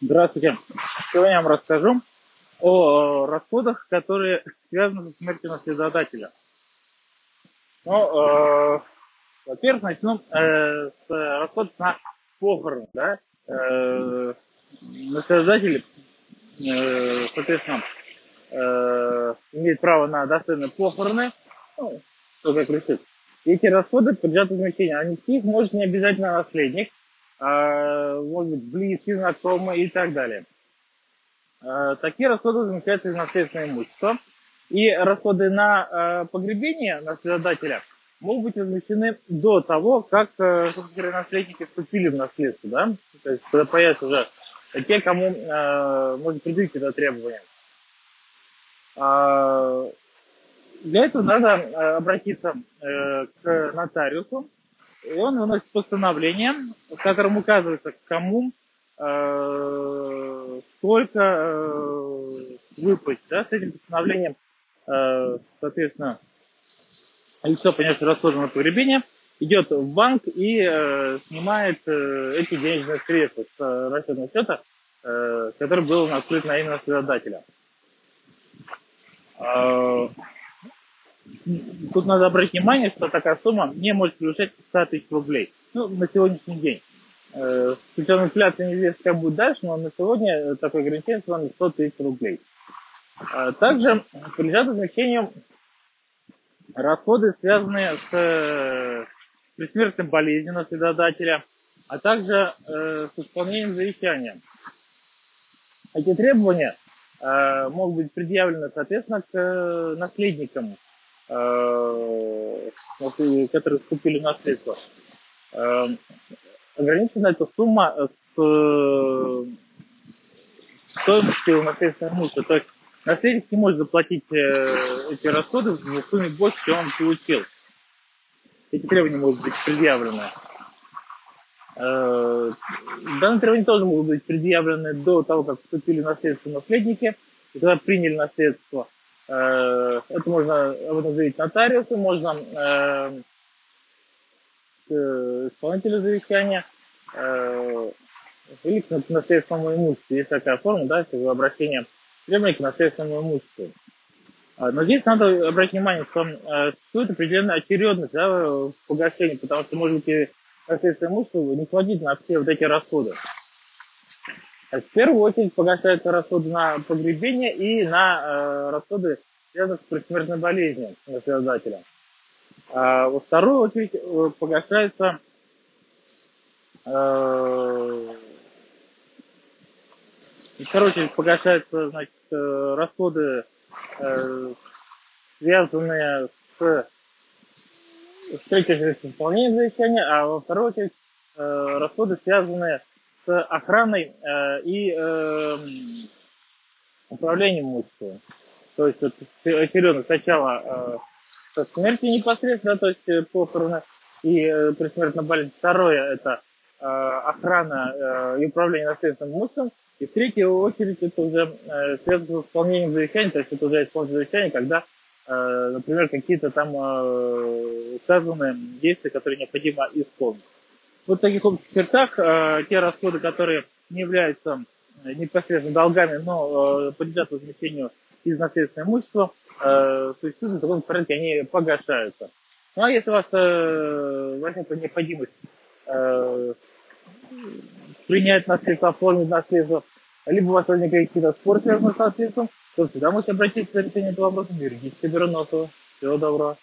Здравствуйте. Сегодня я вам расскажу о расходах, которые связаны со смертью наследодателя. Ну, э, во-первых, начну э, с расходов на похороны. Да? Э, наследодатель, э, соответственно, э, имеет право на достойные похороны, ну, что как решит. эти расходы подлежат возмещению. А нести их может не обязательно наследник, может быть, близкие, знакомые и так далее. А, такие расходы возмещаются из наследственного имущества. И расходы на а, погребение наследодателя могут быть возмещены до того, как наследники вступили в наследство. Да? То есть, когда появятся уже те, кому можно предъявить это требование. Для этого надо обратиться э, к нотариусу и он выносит постановление, в котором указывается, кому э, сколько э, выплатить. Да, с этим постановлением, э, соответственно, лицо, понявшее расходы на погребение, идет в банк и э, снимает э, эти денежные средства с э, расчетного счета, э, который был открыт на имя наследодателя. Тут надо обратить внимание, что такая сумма не может превышать 100 тысяч рублей. Ну, на сегодняшний день. Э, с учетом инфляции неизвестно, как будет дальше, но на сегодня такое ограничение с вами 100 тысяч рублей. А также подлежат возмещению расходы, связанные с э, предсмертной болезнью наследодателя, а также э, с исполнением завещания. Эти требования могут быть предъявлены, соответственно, к наследникам Э, которые вступили в наследство. Э, ограничена эта сумма с э, стоимостью наследственного имущества. То есть наследник не может заплатить эти расходы в сумме больше, чем он получил. Эти требования могут быть предъявлены. Данные требования тоже могут быть предъявлены до того, как вступили наследство наследники, когда приняли наследство. Э, это можно об этом заявить нотариусу, можно э, исполнителю завещания э, или к наследственному имуществу. Есть такая форма, да, как обращение требований к наследственному имуществу. А, но здесь надо обратить внимание, что существует определенная очередность да, в погашении, потому что, может быть, и наследственное имущество не хватит на все вот эти расходы. В первую очередь погашаются расходы на погребение и на э, расходы, связанные с предсмертной болезнью наследодателя. А во вторую очередь э, погашаются э, очередь погашаются значит, э, расходы, э, связанные с, с третьей очередь с исполнением завещания, а во вторую очередь э, расходы, связанные с охраной э, и э, управлением имуществом. То есть вот, очередно сначала э, со смерти непосредственно, то есть э, похороны и э, предсмертная болезнь. Второе это э, охрана э, и управление наследственным имуществом. И в третью очередь это уже э, связано с исполнением завещания, то есть это уже исполнение завещания, когда, э, например, какие-то там э, указаны действия, которые необходимо исполнить. Вот в таких общих чертах э, те расходы, которые не являются э, непосредственно долгами, но э, подлежат возмещению из наследственного имущества, э, существуют в таком порядке, они погашаются. Ну а если у вас э, возникла необходимость э, принять наследство, оформить наследство, либо у вас возникли какие-то споры, связанные с наследством, то всегда можете обратиться за решением этого вопроса в юридическое. Всего доброго.